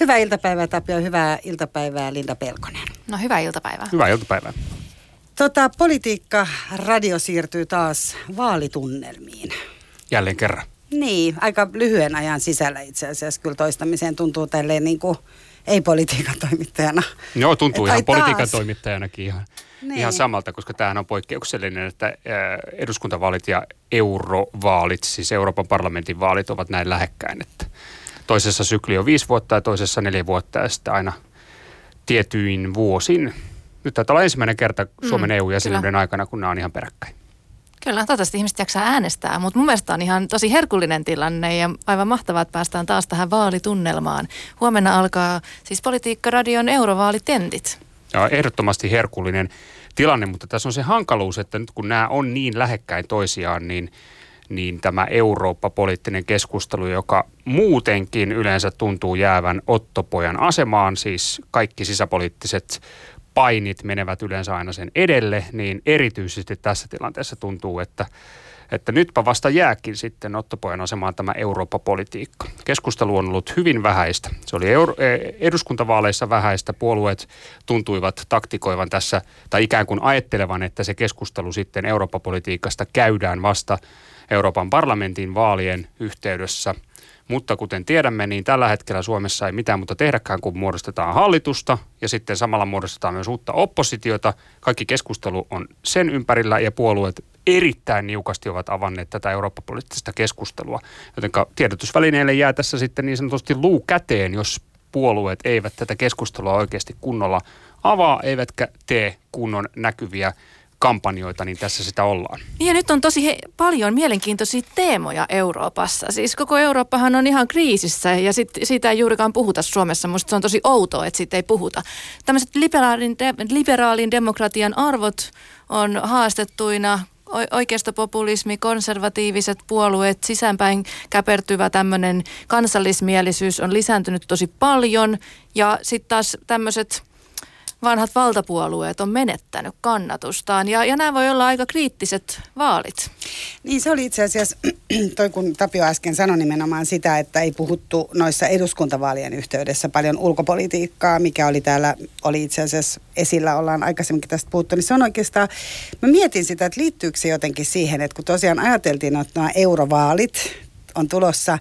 Hyvää iltapäivää Tapio, hyvää iltapäivää Linda Pelkonen. No hyvää iltapäivää. Hyvää iltapäivää. Tota, politiikka radio siirtyy taas vaalitunnelmiin. Jälleen kerran. Niin, aika lyhyen ajan sisällä itse asiassa kyllä toistamiseen tuntuu tälleen niin kuin ei-politiikan toimittajana. Joo, tuntuu Et ihan politiikan taas. toimittajanakin ihan, Niin. ihan samalta, koska tämähän on poikkeuksellinen, että ää, eduskuntavaalit ja eurovaalit, siis Euroopan parlamentin vaalit ovat näin lähekkäin, että toisessa sykli on viisi vuotta ja toisessa neljä vuotta ja sitten aina tietyin vuosin. Nyt taitaa olla ensimmäinen kerta Suomen Mm, EU-jäsenyyden aikana, kun nämä on ihan peräkkäin. Kyllä, toivottavasti ihmiset jaksaa äänestää, mutta mun mielestä on ihan tosi herkullinen tilanne ja aivan mahtavaa, että päästään taas tähän vaalitunnelmaan. Huomenna alkaa siis Politiikka-radion eurovaalitendit. Ja ehdottomasti herkullinen tilanne, mutta tässä on se hankaluus, että nyt kun nämä on niin lähekkäin toisiaan, niin, niin tämä Eurooppa-poliittinen keskustelu, joka muutenkin yleensä tuntuu jäävän ottopojan asemaan, siis kaikki sisäpoliittiset painit menevät yleensä aina sen edelle, niin erityisesti tässä tilanteessa tuntuu, että että nytpä vasta jääkin sitten ottopojan asemaan tämä Eurooppa-politiikka. Keskustelu on ollut hyvin vähäistä. Se oli euro- eh, eduskuntavaaleissa vähäistä. Puolueet tuntuivat taktikoivan tässä, tai ikään kuin ajattelevan, että se keskustelu sitten Eurooppa-politiikasta käydään vasta Euroopan parlamentin vaalien yhteydessä. Mutta kuten tiedämme, niin tällä hetkellä Suomessa ei mitään muuta tehdäkään, kun muodostetaan hallitusta ja sitten samalla muodostetaan myös uutta oppositiota. Kaikki keskustelu on sen ympärillä ja puolueet erittäin niukasti ovat avanneet tätä Eurooppa-poliittista keskustelua. Joten tiedotusvälineille jää tässä sitten niin sanotusti luu käteen, jos puolueet eivät tätä keskustelua oikeasti kunnolla avaa, eivätkä tee kunnon näkyviä kampanjoita, niin tässä sitä ollaan. Ja nyt on tosi he, paljon mielenkiintoisia teemoja Euroopassa. Siis koko Eurooppahan on ihan kriisissä ja sit, siitä ei juurikaan puhuta Suomessa. Musta se on tosi outoa, että siitä ei puhuta. Tämmöiset liberaalin, de, liberaalin demokratian arvot on haastettuina oikeistopopulismi, konservatiiviset puolueet, sisäänpäin käpertyvä tämmöinen kansallismielisyys on lisääntynyt tosi paljon. Ja sitten taas tämmöiset vanhat valtapuolueet on menettänyt kannatustaan. Ja, ja nämä voi olla aika kriittiset vaalit. Niin se oli itse asiassa, toi kun Tapio äsken sanoi nimenomaan sitä, että ei puhuttu noissa eduskuntavaalien yhteydessä paljon ulkopolitiikkaa, mikä oli täällä, oli itse asiassa esillä, ollaan aikaisemminkin tästä puhuttu, niin se on oikeastaan, mä mietin sitä, että liittyykö se jotenkin siihen, että kun tosiaan ajateltiin, että nämä eurovaalit on tulossa,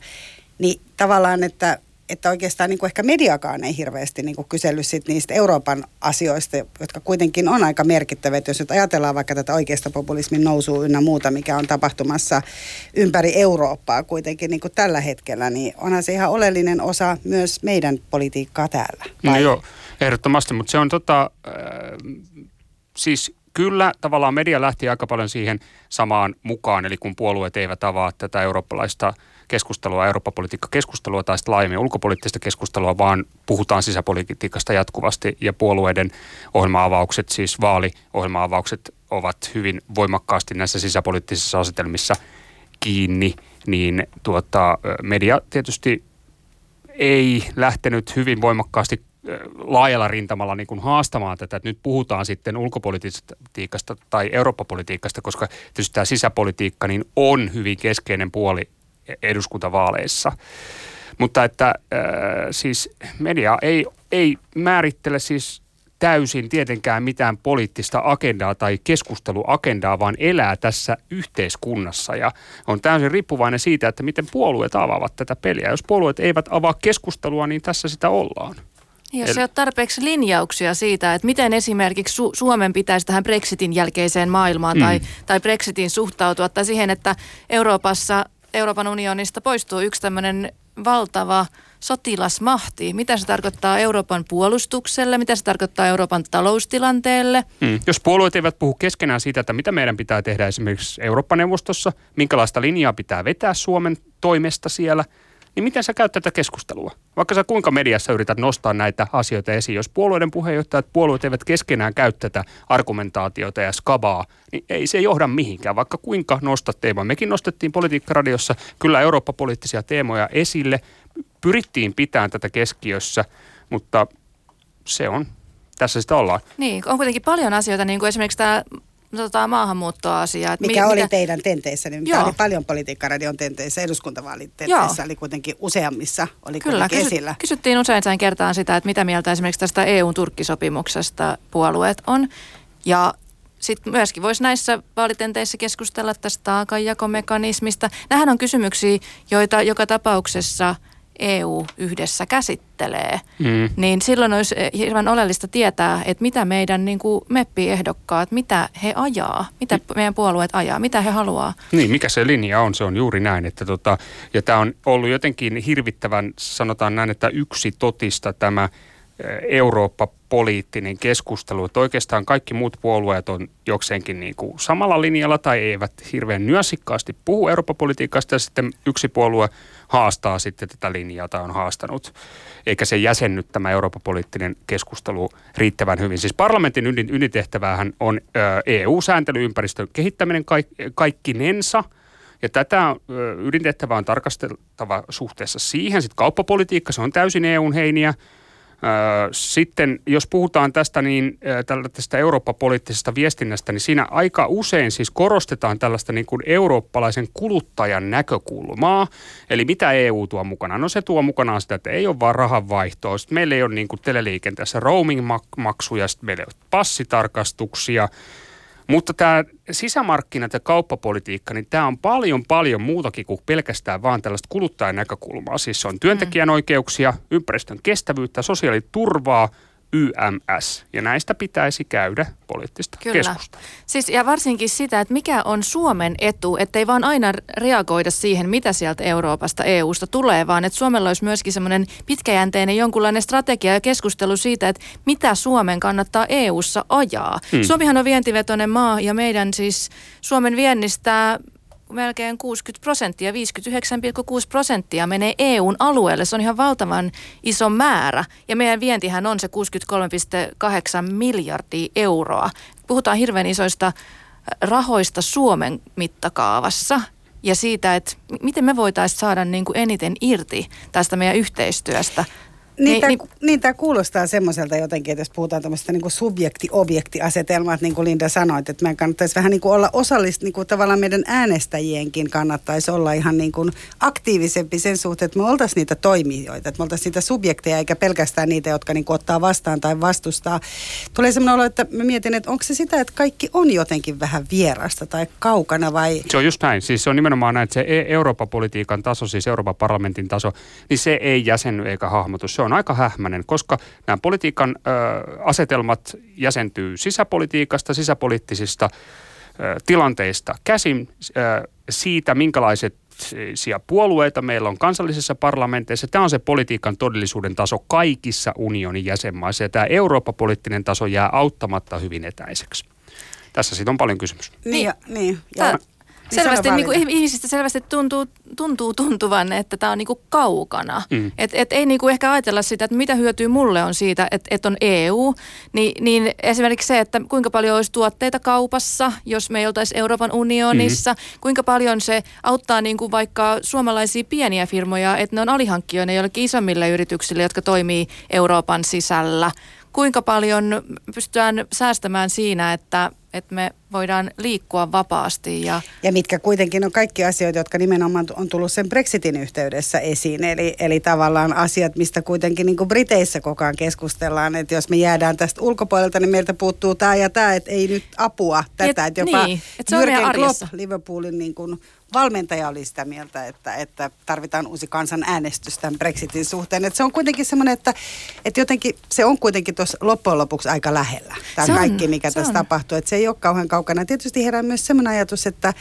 niin tavallaan, että että oikeastaan niin kuin ehkä mediakaan ei hirveästi niin kuin kysellyt sit niistä Euroopan asioista, jotka kuitenkin on aika merkittäviä. Jos nyt ajatellaan vaikka tätä oikeasta populismin nousua ynnä muuta, mikä on tapahtumassa ympäri Eurooppaa kuitenkin niin kuin tällä hetkellä, niin onhan se ihan oleellinen osa myös meidän politiikkaa täällä. No joo, ehdottomasti, mutta se on tota, äh, siis kyllä tavallaan media lähti aika paljon siihen samaan mukaan, eli kun puolueet eivät avaa tätä eurooppalaista keskustelua, Eurooppa-politiikka-keskustelua tai sitten laajemmin ulkopoliittista keskustelua, vaan puhutaan sisäpolitiikasta jatkuvasti. Ja puolueiden ohjelma-avaukset, siis vaaliohjelma-avaukset ovat hyvin voimakkaasti näissä sisäpoliittisissa asetelmissa kiinni, niin tuota, media tietysti ei lähtenyt hyvin voimakkaasti laajalla rintamalla niin kuin haastamaan tätä, että nyt puhutaan sitten ulkopolitiikasta tai Eurooppa-politiikasta, koska tietysti tämä sisäpolitiikka niin on hyvin keskeinen puoli eduskuntavaaleissa. Mutta että äh, siis media ei, ei määrittele siis täysin tietenkään mitään poliittista agendaa tai keskusteluagendaa, vaan elää tässä yhteiskunnassa ja on täysin riippuvainen siitä, että miten puolueet avaavat tätä peliä. Jos puolueet eivät avaa keskustelua, niin tässä sitä ollaan. Jos ei ole tarpeeksi linjauksia siitä, että miten esimerkiksi Su- Suomen pitäisi tähän Brexitin jälkeiseen maailmaan mm. tai, tai Brexitin suhtautua, tai siihen, että Euroopassa, Euroopan unionista poistuu yksi tämmöinen valtava sotilasmahti. Mitä se tarkoittaa Euroopan puolustukselle, mitä se tarkoittaa Euroopan taloustilanteelle? Mm. Jos puolueet eivät puhu keskenään siitä, että mitä meidän pitää tehdä esimerkiksi Eurooppa-neuvostossa, minkälaista linjaa pitää vetää Suomen toimesta siellä – niin miten sä käyt tätä keskustelua? Vaikka sä kuinka mediassa yrität nostaa näitä asioita esiin, jos puolueiden puheenjohtajat, puolueet eivät keskenään käy tätä argumentaatiota ja skabaa, niin ei se johda mihinkään, vaikka kuinka nostat teemaa. Mekin nostettiin politiikkaradiossa kyllä Eurooppa-poliittisia teemoja esille, pyrittiin pitämään tätä keskiössä, mutta se on, tässä sitä ollaan. Niin, on kuitenkin paljon asioita, niin kuin esimerkiksi tämä tota, maahanmuuttoasiaa. Että mikä mi, oli mitä... teidän tenteissä? Niin Tämä oli paljon politiikkaradion tenteissä, eduskuntavaalitenteissä oli kuitenkin useammissa, oli Kyllä, kysy- esillä. kysyttiin usein kertaan sitä, että mitä mieltä esimerkiksi tästä EU-Turkkisopimuksesta puolueet on. Ja sitten myöskin voisi näissä vaalitenteissä keskustella tästä taakanjakomekanismista. Nämähän on kysymyksiä, joita joka tapauksessa EU yhdessä käsittelee. Mm. Niin silloin olisi hirveän oleellista tietää, että mitä meidän niin kuin meppiehdokkaat, mitä he ajaa, mitä meidän puolueet ajaa, mitä he haluaa. Niin, mikä se linja on, se on juuri näin. Että tota, ja tämä on ollut jotenkin hirvittävän, sanotaan näin, että yksi totista tämä Eurooppa-poliittinen keskustelu, että oikeastaan kaikki muut puolueet on jokseenkin niin kuin samalla linjalla tai eivät hirveän nyösikkaasti puhu Eurooppa-politiikasta ja sitten yksi puolue haastaa sitten tätä linjaa tai on haastanut, eikä se jäsennyt tämä Eurooppa-poliittinen keskustelu riittävän hyvin. Siis parlamentin ydin, ydintehtävähän on EU-sääntelyympäristön kehittäminen kaik, kaikkinensa – ja tätä ydintehtävää on tarkasteltava suhteessa siihen. Sitten kauppapolitiikka, se on täysin EUn heiniä. Sitten jos puhutaan tästä, niin tästä Eurooppa-poliittisesta viestinnästä, niin siinä aika usein siis korostetaan tällaista niin kuin eurooppalaisen kuluttajan näkökulmaa. Eli mitä EU tuo mukana? No se tuo mukanaan sitä, että ei ole vaan rahanvaihtoa. Sitten meillä ei ole niin kuin teleliikenteessä roaming-maksuja, sitten meillä ei ole passitarkastuksia – mutta tämä sisämarkkinat ja kauppapolitiikka, niin tämä on paljon paljon muutakin kuin pelkästään vaan tällaista kuluttajan näkökulmaa. Siis se on työntekijän oikeuksia, ympäristön kestävyyttä, sosiaaliturvaa, YMS. Ja näistä pitäisi käydä poliittista Kyllä. keskustelua. Siis, ja varsinkin sitä, että mikä on Suomen etu, ettei vaan aina reagoida siihen, mitä sieltä Euroopasta, EUsta tulee, vaan että Suomella olisi myöskin semmoinen pitkäjänteinen jonkunlainen strategia ja keskustelu siitä, että mitä Suomen kannattaa EUssa ajaa. Hmm. Suomihan on vientivetoinen maa ja meidän siis Suomen viennistä melkein 60 prosenttia, 59,6 prosenttia menee EUn alueelle. Se on ihan valtavan iso määrä. Ja meidän vientihän on se 63,8 miljardia euroa. Puhutaan hirveän isoista rahoista Suomen mittakaavassa ja siitä, että miten me voitaisiin saada niin kuin eniten irti tästä meidän yhteistyöstä. Niin, niin, tämä, niin, niin tämä kuulostaa semmoiselta jotenkin, että jos puhutaan tämmöistä niin subjekti-objekti-asetelmaa, niin kuin Linda sanoi, että meidän kannattaisi vähän niin kuin olla osallista, niin kuin tavallaan meidän äänestäjienkin kannattaisi olla ihan niin kuin aktiivisempi sen suhteen, että me oltaisiin niitä toimijoita, että me oltaisiin niitä subjekteja eikä pelkästään niitä, jotka niin kuin ottaa vastaan tai vastustaa. Tulee semmoinen olo, että mä mietin, että onko se sitä, että kaikki on jotenkin vähän vierasta tai kaukana vai? Se on just näin. Siis se on nimenomaan näin, että se e- Euroopan politiikan taso, siis Euroopan parlamentin taso, niin se ei jäsenny eikä hahmotu. Se on on aika hähmäinen, koska nämä politiikan ö, asetelmat jäsentyy sisäpolitiikasta, sisäpoliittisista ö, tilanteista käsin, ö, siitä minkälaiset puolueita meillä on kansallisissa parlamenteissa. Tämä on se politiikan todellisuuden taso kaikissa unionin jäsenmaissa ja tämä Eurooppa-poliittinen taso jää auttamatta hyvin etäiseksi. Tässä siitä on paljon kysymys. Niin, ja, niin. Ja, niin selvästi niin kuin ihmisistä selvästi tuntuu, tuntuu tuntuvan, että tämä on niin kuin kaukana. Mm. Et, et ei niin kuin ehkä ajatella sitä, että mitä hyötyä mulle on siitä, että, että on EU. Niin, niin esimerkiksi se, että kuinka paljon olisi tuotteita kaupassa, jos me ei oltaisi Euroopan unionissa. Mm. Kuinka paljon se auttaa niin kuin vaikka suomalaisia pieniä firmoja, että ne on alihankkijoina jollekin isommille yrityksille, jotka toimii Euroopan sisällä. Kuinka paljon pystytään säästämään siinä, että että me voidaan liikkua vapaasti. Ja, ja mitkä kuitenkin on kaikki asioita, jotka nimenomaan on tullut sen Brexitin yhteydessä esiin. Eli, eli tavallaan asiat, mistä kuitenkin niin kuin Briteissä koko ajan keskustellaan, että jos me jäädään tästä ulkopuolelta, niin meiltä puuttuu tämä ja tämä, että ei nyt apua tätä. Et, että jopa niin, että se on Klopp, Liverpoolin niin kuin valmentaja oli sitä mieltä, että, että tarvitaan uusi kansanäänestys tämän Brexitin suhteen. Että se on kuitenkin semmoinen, että, että jotenkin se on kuitenkin tuossa loppujen lopuksi aika lähellä. Tämä on, kaikki, mikä tässä on. tapahtuu. Että se ei ole kauhean kaukana. Tietysti herää myös semmoinen ajatus, että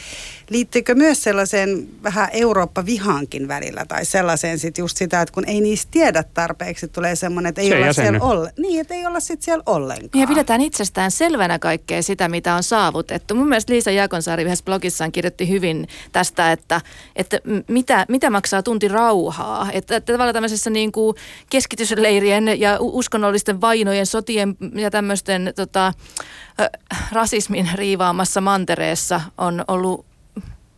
liittyykö myös sellaiseen vähän Eurooppa-vihaankin välillä tai sellaiseen sitten just sitä, että kun ei niistä tiedä tarpeeksi, tulee semmoinen, että ei se olla siellä olle, niin, että ei olla sitten siellä ollenkaan. Ja pidetään itsestään selvänä kaikkea sitä, mitä on saavutettu. Mun mielestä Liisa Jaakonsaari yhdessä blogissaan kirjoitti hyvin tästä, että, että mitä, mitä maksaa tunti rauhaa. Että, että tavallaan tämmöisessä niin kuin keskitysleirien ja uskonnollisten vainojen, sotien ja tämmöisten tota, rasismin riivaamassa mantereessa on ollut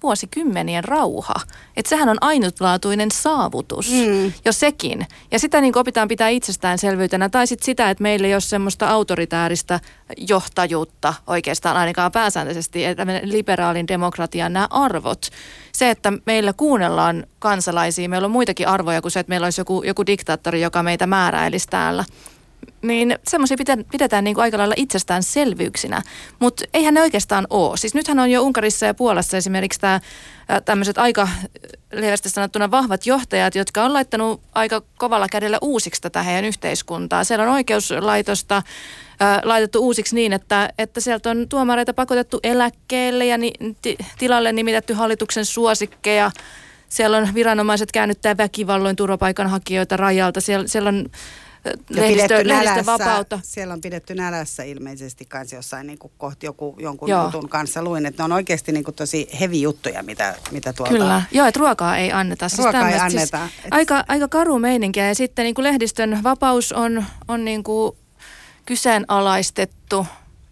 vuosikymmenien rauha. Että sehän on ainutlaatuinen saavutus, mm. jo sekin. Ja sitä niin opitaan pitää itsestäänselvyytenä. Tai sitten sitä, että meillä ei ole semmoista autoritääristä johtajuutta oikeastaan ainakaan pääsääntöisesti, että liberaalin demokratian nämä arvot. Se, että meillä kuunnellaan kansalaisia, meillä on muitakin arvoja kuin se, että meillä olisi joku, joku diktaattori, joka meitä määräilisi täällä niin semmoisia pidetään niin kuin aika lailla itsestäänselvyyksinä, mutta eihän ne oikeastaan ole. Siis nythän on jo Unkarissa ja Puolassa esimerkiksi tämä tämmöiset aika lievästi sanottuna vahvat johtajat, jotka on laittanut aika kovalla kädellä uusiksi tätä heidän yhteiskuntaa. Siellä on oikeuslaitosta ää, laitettu uusiksi niin, että, että sieltä on tuomareita pakotettu eläkkeelle ja ni, ti, tilalle nimitetty hallituksen suosikkeja. Siellä on viranomaiset käännyttää väkivalloin turvapaikanhakijoita rajalta. Siellä, siellä on lehdistö, lehdistö vapautta. Siellä on pidetty nälässä ilmeisesti kanssa jossain niin kuin kohti joku, jonkun Joo. jutun kanssa luin, että ne on oikeasti niin kuin tosi hevi juttuja, mitä, mitä tuolta... Kyllä, Joo, että ruokaa ei anneta. Siis ruokaa ei anneta. Siis et... aika, aika karu meininkiä ja sitten niin kuin lehdistön vapaus on, on niin kuin kyseenalaistettu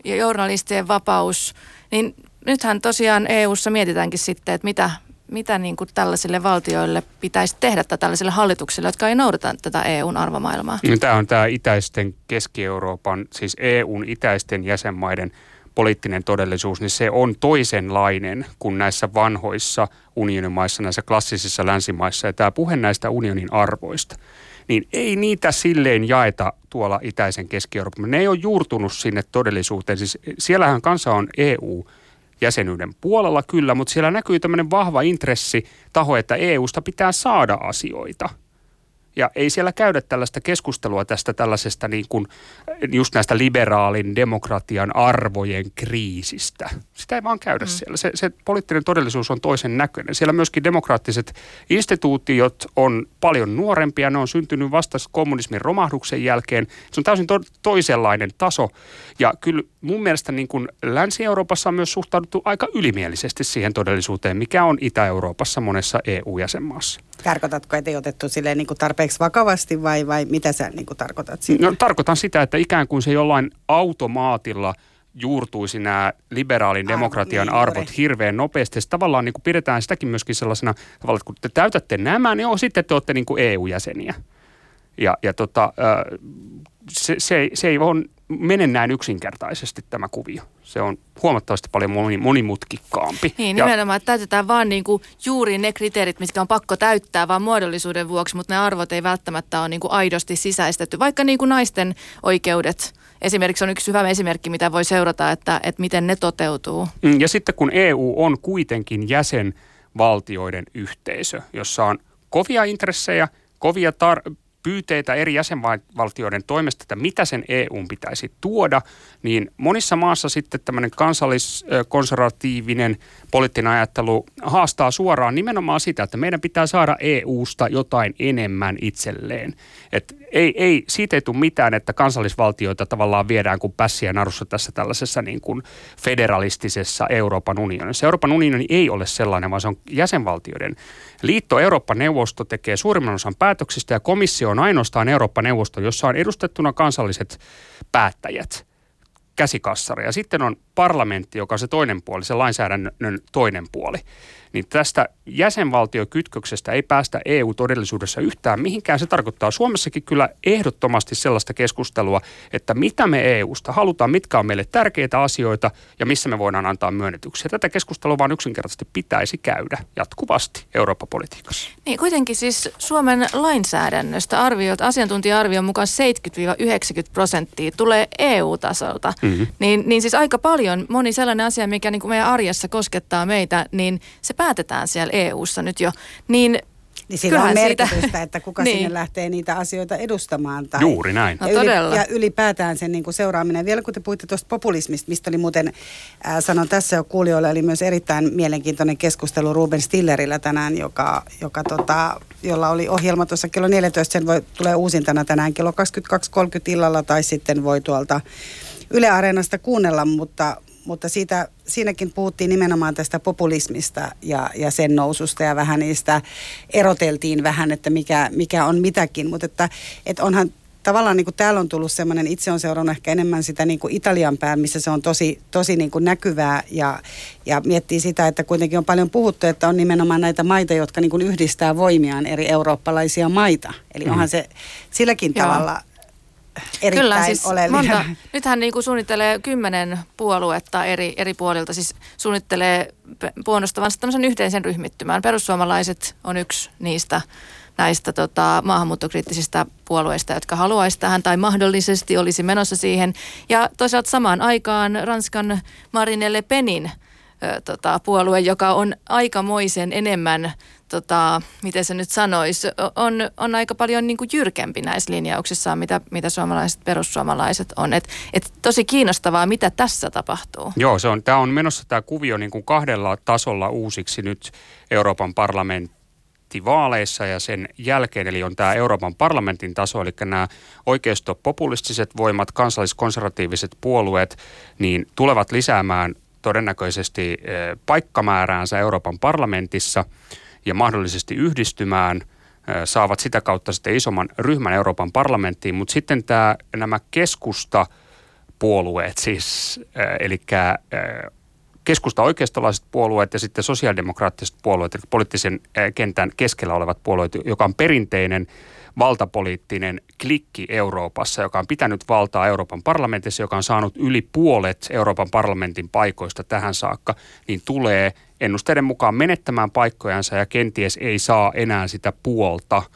ja journalistien vapaus, niin nythän tosiaan EU-ssa mietitäänkin sitten, että mitä, mitä niin kuin tällaisille valtioille pitäisi tehdä tai tällaisille hallituksille, jotka ei noudata tätä EUn arvomaailmaa? No, tämä on tämä itäisten Keski-Euroopan, siis EUn itäisten jäsenmaiden poliittinen todellisuus, niin se on toisenlainen kuin näissä vanhoissa unionimaissa, näissä klassisissa länsimaissa. Ja tämä puhe näistä unionin arvoista, niin ei niitä silleen jaeta tuolla itäisen Keski-Euroopan. Ne ei ole juurtunut sinne todellisuuteen. Siis siellähän kansa on EU jäsenyyden puolella kyllä, mutta siellä näkyy tämmöinen vahva intressi taho, että EUsta pitää saada asioita – ja ei siellä käydä tällaista keskustelua tästä tällaisesta niin kuin, just näistä liberaalin demokratian arvojen kriisistä. Sitä ei vaan käydä mm. siellä. Se, se poliittinen todellisuus on toisen näköinen. Siellä myöskin demokraattiset instituutiot on paljon nuorempia. Ne on syntynyt vasta kommunismin romahduksen jälkeen. Se on täysin to- toisenlainen taso. Ja kyllä mun mielestä niin kuin Länsi-Euroopassa on myös suhtauduttu aika ylimielisesti siihen todellisuuteen, mikä on Itä-Euroopassa monessa EU-jäsenmaassa. Tarkoitatko, että ei otettu silleen niin kuin tarpeeksi vakavasti vai, vai mitä sä niin kuin tarkoitat siitä? No, tarkoitan sitä, että ikään kuin se jollain automaatilla juurtuisi nämä liberaalin demokratian Aivan, niin, arvot juuri. hirveän nopeasti. Se tavallaan niin kuin pidetään sitäkin myöskin sellaisena, tavallaan, että kun te täytätte nämä, niin on, sitten te olette niin kuin EU-jäseniä. Ja, ja tota, se, se, se ei ole mene näin yksinkertaisesti tämä kuvio. Se on huomattavasti paljon monimutkikkaampi. Niin, nimenomaan, että täytetään vaan niin kuin juuri ne kriteerit, mitkä on pakko täyttää vaan muodollisuuden vuoksi, mutta ne arvot ei välttämättä ole niin kuin aidosti sisäistetty. Vaikka niin kuin naisten oikeudet esimerkiksi on yksi hyvä esimerkki, mitä voi seurata, että, että miten ne toteutuu. Mm, ja sitten kun EU on kuitenkin jäsenvaltioiden yhteisö, jossa on kovia intressejä, kovia tar- pyyteitä eri jäsenvaltioiden toimesta, että mitä sen EU pitäisi tuoda, niin monissa maassa sitten tämmöinen kansalliskonservatiivinen poliittinen ajattelu haastaa suoraan nimenomaan sitä, että meidän pitää saada EUsta jotain enemmän itselleen. Et ei, ei, siitä ei tule mitään, että kansallisvaltioita tavallaan viedään kuin pässiä narussa tässä tällaisessa niin kuin federalistisessa Euroopan unionissa. Euroopan unioni ei ole sellainen, vaan se on jäsenvaltioiden liitto. Euroopan neuvosto tekee suurimman osan päätöksistä ja komissio on ainoastaan Euroopan neuvosto, jossa on edustettuna kansalliset päättäjät käsikassari. Ja sitten on parlamentti, joka on se toinen puoli, se lainsäädännön toinen puoli niin tästä jäsenvaltiokytköksestä ei päästä EU-todellisuudessa yhtään mihinkään. Se tarkoittaa Suomessakin kyllä ehdottomasti sellaista keskustelua, että mitä me EUsta halutaan, mitkä on meille tärkeitä asioita ja missä me voidaan antaa myönnetyksiä. Tätä keskustelua vaan yksinkertaisesti pitäisi käydä jatkuvasti Eurooppa-politiikassa. Niin kuitenkin siis Suomen lainsäädännöstä arviot, asiantuntija-arvion mukaan 70-90 prosenttia tulee EU-tasolta. Mm-hmm. Niin, niin siis aika paljon moni sellainen asia, mikä niin kuin meidän arjessa koskettaa meitä, niin se päätetään siellä EU-ssa nyt jo, niin niin sillä on merkitystä, siitä. että kuka niin. sinne lähtee niitä asioita edustamaan. Tai, Juuri näin. No, ja, yli, ja ylipäätään sen niin kuin seuraaminen. Vielä kun te puhuitte tuosta populismista, mistä oli muuten, äh, sanon tässä jo kuulijoille, oli myös erittäin mielenkiintoinen keskustelu Ruben Stillerillä tänään, joka, joka tota, jolla oli ohjelma tuossa kello 14, sen voi, tulee uusintana tänään kello 22.30 illalla tai sitten voi tuolta Yle Areenasta kuunnella, mutta, mutta siitä, siinäkin puhuttiin nimenomaan tästä populismista ja, ja sen noususta ja vähän niistä eroteltiin vähän, että mikä, mikä on mitäkin, mutta että, että onhan tavallaan niin kuin täällä on tullut semmoinen, itse on seurannut ehkä enemmän sitä niin kuin Italian pään, missä se on tosi, tosi niin kuin näkyvää ja, ja miettii sitä, että kuitenkin on paljon puhuttu, että on nimenomaan näitä maita, jotka niin kuin yhdistää voimiaan eri eurooppalaisia maita. Eli mm. onhan se silläkin Joo. tavalla erittäin Kyllä, siis oleellinen. Monta, nythän niin kuin suunnittelee kymmenen puoluetta eri, eri puolilta, siis suunnittelee puolustavansa tämmöisen yhteisen ryhmittymään. Perussuomalaiset on yksi niistä näistä tota, maahanmuuttokriittisistä puolueista, jotka haluaisi tähän tai mahdollisesti olisi menossa siihen. Ja toisaalta samaan aikaan Ranskan Marine Le Penin tota, puolue, joka on aikamoisen enemmän, tota, miten se nyt sanoisi, on, on aika paljon niin kuin jyrkempi näissä linjauksissa, mitä, mitä suomalaiset perussuomalaiset on. Et, et tosi kiinnostavaa, mitä tässä tapahtuu. Joo, se on, tämä on menossa tämä kuvio niin kuin kahdella tasolla uusiksi nyt Euroopan parlamentti vaaleissa ja sen jälkeen, eli on tämä Euroopan parlamentin taso, eli nämä oikeistopopulistiset voimat, kansalliskonservatiiviset puolueet, niin tulevat lisäämään todennäköisesti eh, paikkamääräänsä Euroopan parlamentissa ja mahdollisesti yhdistymään, eh, saavat sitä kautta sitten isomman ryhmän Euroopan parlamenttiin, mutta sitten tämä, nämä keskusta puolueet, siis, eh, eli keskusta oikeistolaiset puolueet ja sitten sosiaalidemokraattiset puolueet, eli poliittisen kentän keskellä olevat puolueet, joka on perinteinen valtapoliittinen klikki Euroopassa, joka on pitänyt valtaa Euroopan parlamentissa, joka on saanut yli puolet Euroopan parlamentin paikoista tähän saakka, niin tulee ennusteiden mukaan menettämään paikkojansa ja kenties ei saa enää sitä puolta –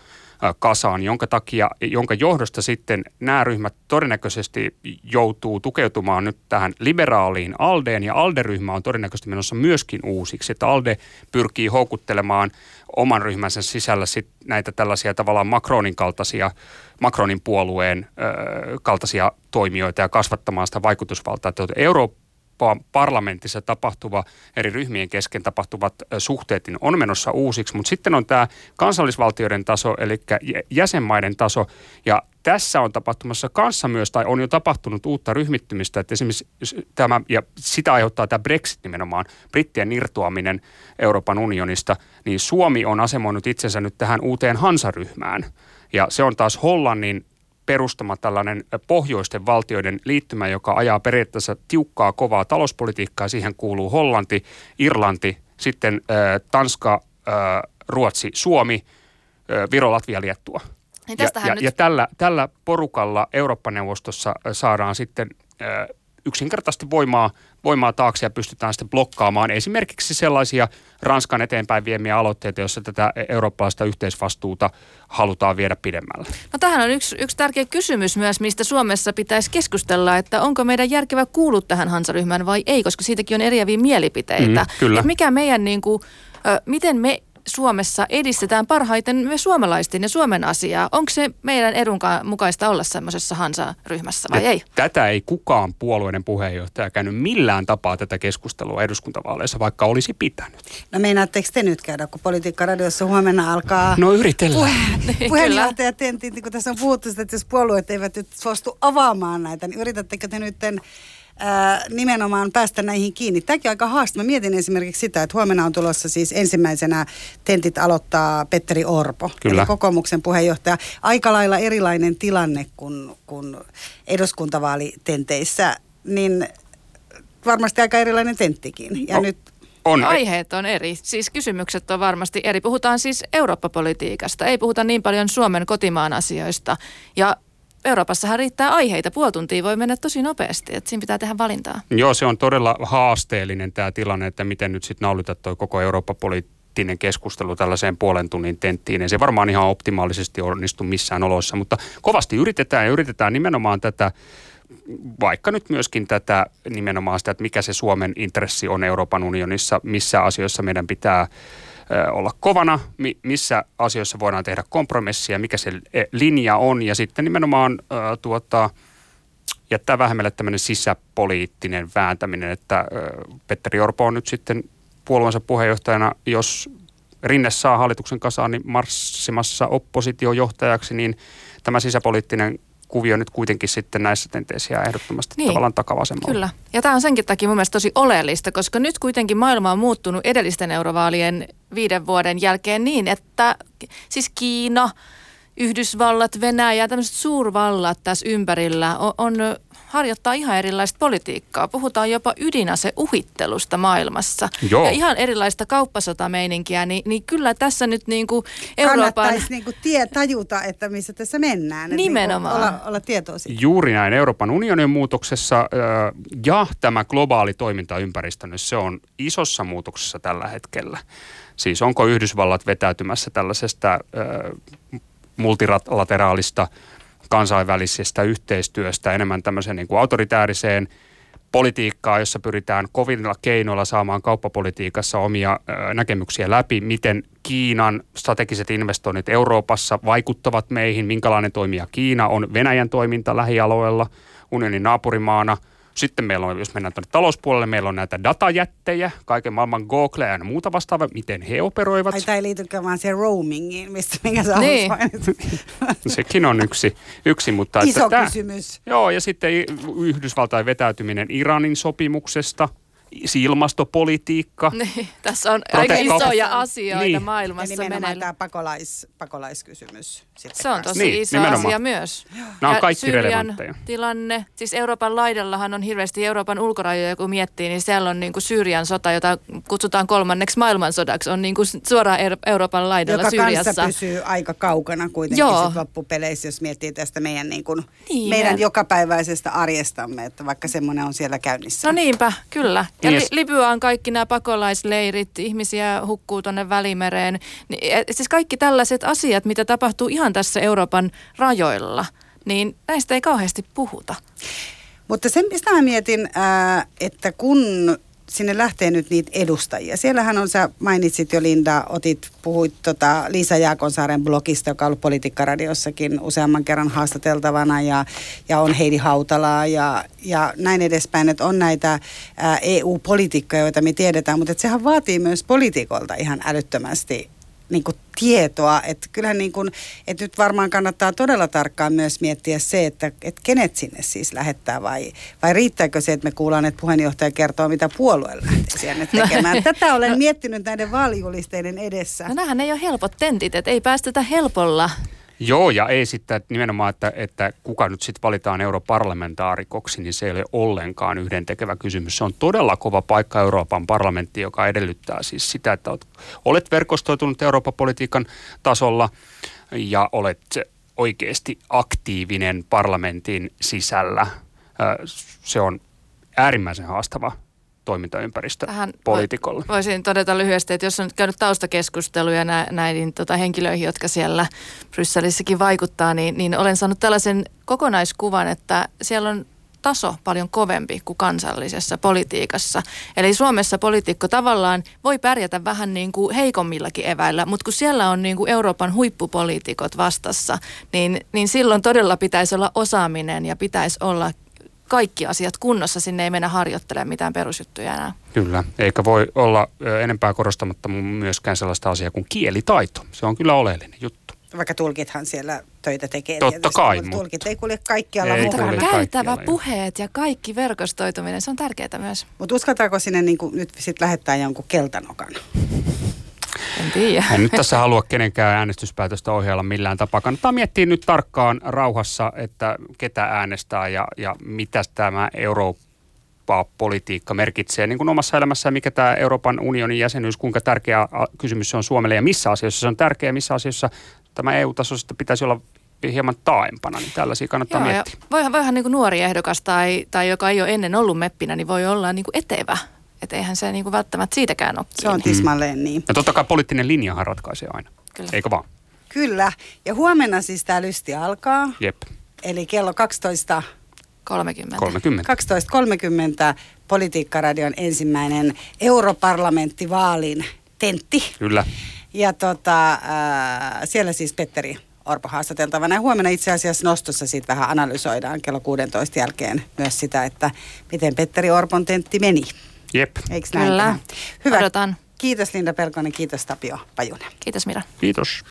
kasaan, jonka takia, jonka johdosta sitten nämä ryhmät todennäköisesti joutuu tukeutumaan nyt tähän liberaaliin Aldeen, ja Alde-ryhmä on todennäköisesti menossa myöskin uusiksi, että Alde pyrkii houkuttelemaan oman ryhmänsä sisällä sit näitä tällaisia tavallaan Macronin kaltaisia, Macronin puolueen ö, kaltaisia toimijoita ja kasvattamaan sitä vaikutusvaltaa. Euroopan parlamentissa tapahtuva, eri ryhmien kesken tapahtuvat suhteet niin on menossa uusiksi, mutta sitten on tämä kansallisvaltioiden taso, eli jäsenmaiden taso, ja tässä on tapahtumassa kanssa myös, tai on jo tapahtunut uutta ryhmittymistä, että esimerkiksi tämä, ja sitä aiheuttaa tämä Brexit nimenomaan, brittien irtoaminen Euroopan unionista, niin Suomi on asemoinut itsensä nyt tähän uuteen Hansaryhmään. Ja se on taas Hollannin perustama tällainen pohjoisten valtioiden liittymä, joka ajaa periaatteessa tiukkaa, kovaa talouspolitiikkaa. Siihen kuuluu Hollanti, Irlanti, sitten äh, Tanska, äh, Ruotsi, Suomi, äh, Viro, Latvia, Liettua. Niin ja, ja, nyt... ja tällä, tällä porukalla Eurooppa-neuvostossa saadaan sitten äh, yksinkertaisesti voimaa, voimaa taakse ja pystytään sitten blokkaamaan esimerkiksi sellaisia Ranskan eteenpäin viemiä aloitteita, joissa tätä eurooppalaista yhteisvastuuta halutaan viedä pidemmälle. No tähän on yksi, yksi tärkeä kysymys myös, mistä Suomessa pitäisi keskustella, että onko meidän järkevä kuulua tähän Hansaryhmään vai ei, koska siitäkin on eriäviä mielipiteitä. Mm, kyllä. Et mikä meidän niin kuin, miten me Suomessa edistetään parhaiten me suomalaisten ja Suomen asiaa. Onko se meidän edun mukaista olla semmoisessa Hansa-ryhmässä vai ja ei? Tätä ei kukaan puolueiden puheenjohtaja käynyt millään tapaa tätä keskustelua eduskuntavaaleissa, vaikka olisi pitänyt. No meinaatteko te nyt käydä, kun Politiikka-radiossa huomenna alkaa... No yritellään. Puhe- puheenjohtaja tentit, niin kun tässä on puhuttu sitä, että jos puolueet eivät nyt suostu avaamaan näitä, niin yritättekö te nyt ää, nimenomaan päästä näihin kiinni. Tämäkin on aika haastava. Mä mietin esimerkiksi sitä, että huomenna on tulossa siis ensimmäisenä tentit aloittaa Petteri Orpo, Kyllä. eli kokoomuksen puheenjohtaja. Aika lailla erilainen tilanne kuin, kuin eduskuntavaalitenteissä, niin varmasti aika erilainen tenttikin. Ja no. nyt on. Aiheet on eri. Siis kysymykset on varmasti eri. Puhutaan siis Eurooppa-politiikasta. Ei puhuta niin paljon Suomen kotimaan asioista. Ja Euroopassahan riittää aiheita. Puoli tuntia voi mennä tosi nopeasti, että siinä pitää tehdä valintaa. Joo, se on todella haasteellinen tämä tilanne, että miten nyt sitten naulita tuo koko Eurooppa-poliittinen keskustelu tällaiseen puolen tunnin tenttiin. Ei se varmaan ihan optimaalisesti onnistu missään oloissa, mutta kovasti yritetään ja yritetään nimenomaan tätä vaikka nyt myöskin tätä nimenomaan sitä, että mikä se Suomen intressi on Euroopan unionissa, missä asioissa meidän pitää olla kovana, missä asioissa voidaan tehdä kompromissia, mikä se e, linja on. Ja sitten nimenomaan tuota, jättää vähemmälle tämmöinen sisäpoliittinen vääntäminen, että Petteri Orpo on nyt sitten puolueensa puheenjohtajana, jos Rinne saa hallituksen kasaan niin marssimassa oppositiojohtajaksi, niin tämä sisäpoliittinen kuvio nyt kuitenkin sitten näissä tenteissä jää ehdottomasti niin, tavallaan takavasemmalle. Kyllä. Ja tämä on senkin takia mun mielestä tosi oleellista, koska nyt kuitenkin maailma on muuttunut edellisten eurovaalien viiden vuoden jälkeen niin, että siis Kiina, Yhdysvallat, Venäjä, tämmöiset suurvallat tässä ympärillä on, on harjoittaa ihan erilaista politiikkaa. Puhutaan jopa ydinaseuhittelusta maailmassa. Joo. Ja ihan erilaista kauppasotameininkiä, niin, niin kyllä tässä nyt niin kuin Euroopan... Kannattaisi niin kuin tie, tajuta, että missä tässä mennään. Nimenomaan. Niin olla, olla tietoisia. Juuri näin Euroopan unionin muutoksessa ja tämä globaali toimintaympäristö, niin se on isossa muutoksessa tällä hetkellä. Siis onko Yhdysvallat vetäytymässä tällaisesta multilateraalista kansainvälisestä yhteistyöstä enemmän tämmöiseen niin kuin autoritääriseen politiikkaa, jossa pyritään kovilla keinoilla saamaan kauppapolitiikassa omia näkemyksiä läpi, miten Kiinan strategiset investoinnit Euroopassa vaikuttavat meihin, minkälainen toimija Kiina on Venäjän toiminta lähialueella, unionin naapurimaana – sitten meillä on, jos mennään tuonne talouspuolelle, meillä on näitä datajättejä, kaiken maailman Google ja muuta vastaavaa, miten he operoivat. Ai tämä ei liitykään vaan siihen roamingiin, mistä minkä sä niin. Sekin on yksi, yksi mutta... Iso että kysymys. Tämä, joo, ja sitten Yhdysvaltain vetäytyminen Iranin sopimuksesta – ilmastopolitiikka. Niin, tässä on aika isoja asioita niin. maailmassa ja nimenomaan meneillä. tämä pakolais, pakolaiskysymys. Se on tosi niin, iso nimenomaan. asia myös. Nämä on ja kaikki Syyrian relevantteja. tilanne, siis Euroopan laidallahan on hirveästi Euroopan ulkorajoja, kun miettii, niin siellä on niin kuin Syyrian sota, jota kutsutaan kolmanneksi maailmansodaksi, on niin kuin suoraan Euroopan laidalla Joka Syyriassa. kanssa pysyy aika kaukana kuitenkin Joo. sit loppupeleissä, jos miettii tästä meidän, niin kuin, Niin, meidän me- jokapäiväisestä arjestamme, että vaikka semmoinen on siellä käynnissä. No niinpä, kyllä. Ja Niin, li- ja s- Libya on kaikki nämä pakolaisleirit, ihmisiä hukkuu tuonne välimereen. Ni- et Siis kaikki tällaiset asiat, mitä tapahtuu ihan tässä Euroopan rajoilla, niin näistä ei kauheasti puhuta. Mutta se, mistä mä mietin, että kun sinne lähtee nyt niitä edustajia. Siellähän on, sä mainitsit jo Linda, otit, puhuit tota Liisa Jaakonsaaren blogista, joka on ollut Politiikkaradiossakin useamman kerran haastateltavana ja, ja on Heidi Hautalaa ja, ja näin edespäin, että on näitä ää, EU-poliitikkoja, joita me tiedetään, mutta sehän vaatii myös poliitikolta ihan älyttömästi niin kuin tietoa, että kyllähän niin kuin, että nyt varmaan kannattaa todella tarkkaan myös miettiä se, että, että kenet sinne siis lähettää vai, vai riittääkö se, että me kuullaan, että puheenjohtaja kertoo, mitä puolue lähtee sinne tekemään. Tätä olen miettinyt näiden vaalijulisteiden edessä. No nämähän ei ole helpot tentit, että ei päästetä helpolla. Joo, ja ei sitten nimenomaan, että, että kuka nyt sitten valitaan europarlamentaarikoksi, niin se ei ole ollenkaan yhdentekevä kysymys. Se on todella kova paikka Euroopan parlamentti, joka edellyttää siis sitä, että olet, verkostoitunut Euroopan politiikan tasolla ja olet oikeasti aktiivinen parlamentin sisällä. Se on äärimmäisen haastava toimintaympäristö Tähän poliitikolle. vo- Voisin todeta lyhyesti, että jos on nyt käynyt taustakeskusteluja nä- näihin tota, henkilöihin, jotka siellä Brysselissäkin vaikuttaa, niin, niin olen saanut tällaisen kokonaiskuvan, että siellä on taso paljon kovempi kuin kansallisessa politiikassa. Eli Suomessa poliitikko tavallaan voi pärjätä vähän niin kuin heikommillakin eväillä, mutta kun siellä on niin kuin Euroopan huippupoliitikot vastassa, niin, niin silloin todella pitäisi olla osaaminen ja pitäisi olla kaikki asiat kunnossa. Sinne ei mennä harjoittelemaan mitään perusjuttuja enää. Kyllä, eikä voi olla enempää korostamatta myöskään sellaista asiaa kuin kielitaito. Se on kyllä oleellinen juttu. Vaikka tulkithan siellä töitä tekee. Totta tietysti, kai, mutta mutta- tulkit ei kulje kaikkialla Ei mukana. kulje. Käytävä puheet ja kaikki verkostoituminen, se on tärkeää myös. Mutta uskaltaako sinne niin kuin, nyt sit lähettää jonkun keltanokan? En tiedä. En nyt tässä halua kenenkään äänestyspäätöstä ohjailla millään tapaa. Kannattaa miettiä nyt tarkkaan rauhassa, että ketä äänestää ja, ja mitä tämä Eurooppa-politiikka merkitsee niin kuin omassa elämässään, mikä tämä Euroopan unionin jäsenyys, kuinka tärkeä kysymys se on Suomelle ja missä asioissa se on tärkeä, missä asioissa tämä EU-taso sitten pitäisi olla hieman taaempana, niin tällaisia kannattaa Joo, miettiä. voihan, voihan niin kuin nuori ehdokas tai, tai joka ei ole ennen ollut meppinä, niin voi olla niin kuin etevä. Että eihän se niin kuin välttämättä siitäkään ole Se on kiinni. tismalleen niin. Ja totta kai poliittinen linjahan ratkaisee aina, Kyllä. eikö vaan? Kyllä. Ja huomenna siis tämä lysti alkaa. Jep, Eli kello 12 30. 30. 12.30 Politiikkaradion ensimmäinen europarlamenttivaalin tentti. Kyllä. Ja tota, ää, siellä siis Petteri Orpo haastateltavana. Ja huomenna itse asiassa nostossa siitä vähän analysoidaan kello 16 jälkeen myös sitä, että miten Petteri Orpon tentti meni. Jep, Eikö näin? Kyllä. Hyvä. Odotan. Kiitos Linda Pelkonen, kiitos Tapio Pajunen. Kiitos Mira. kiitos.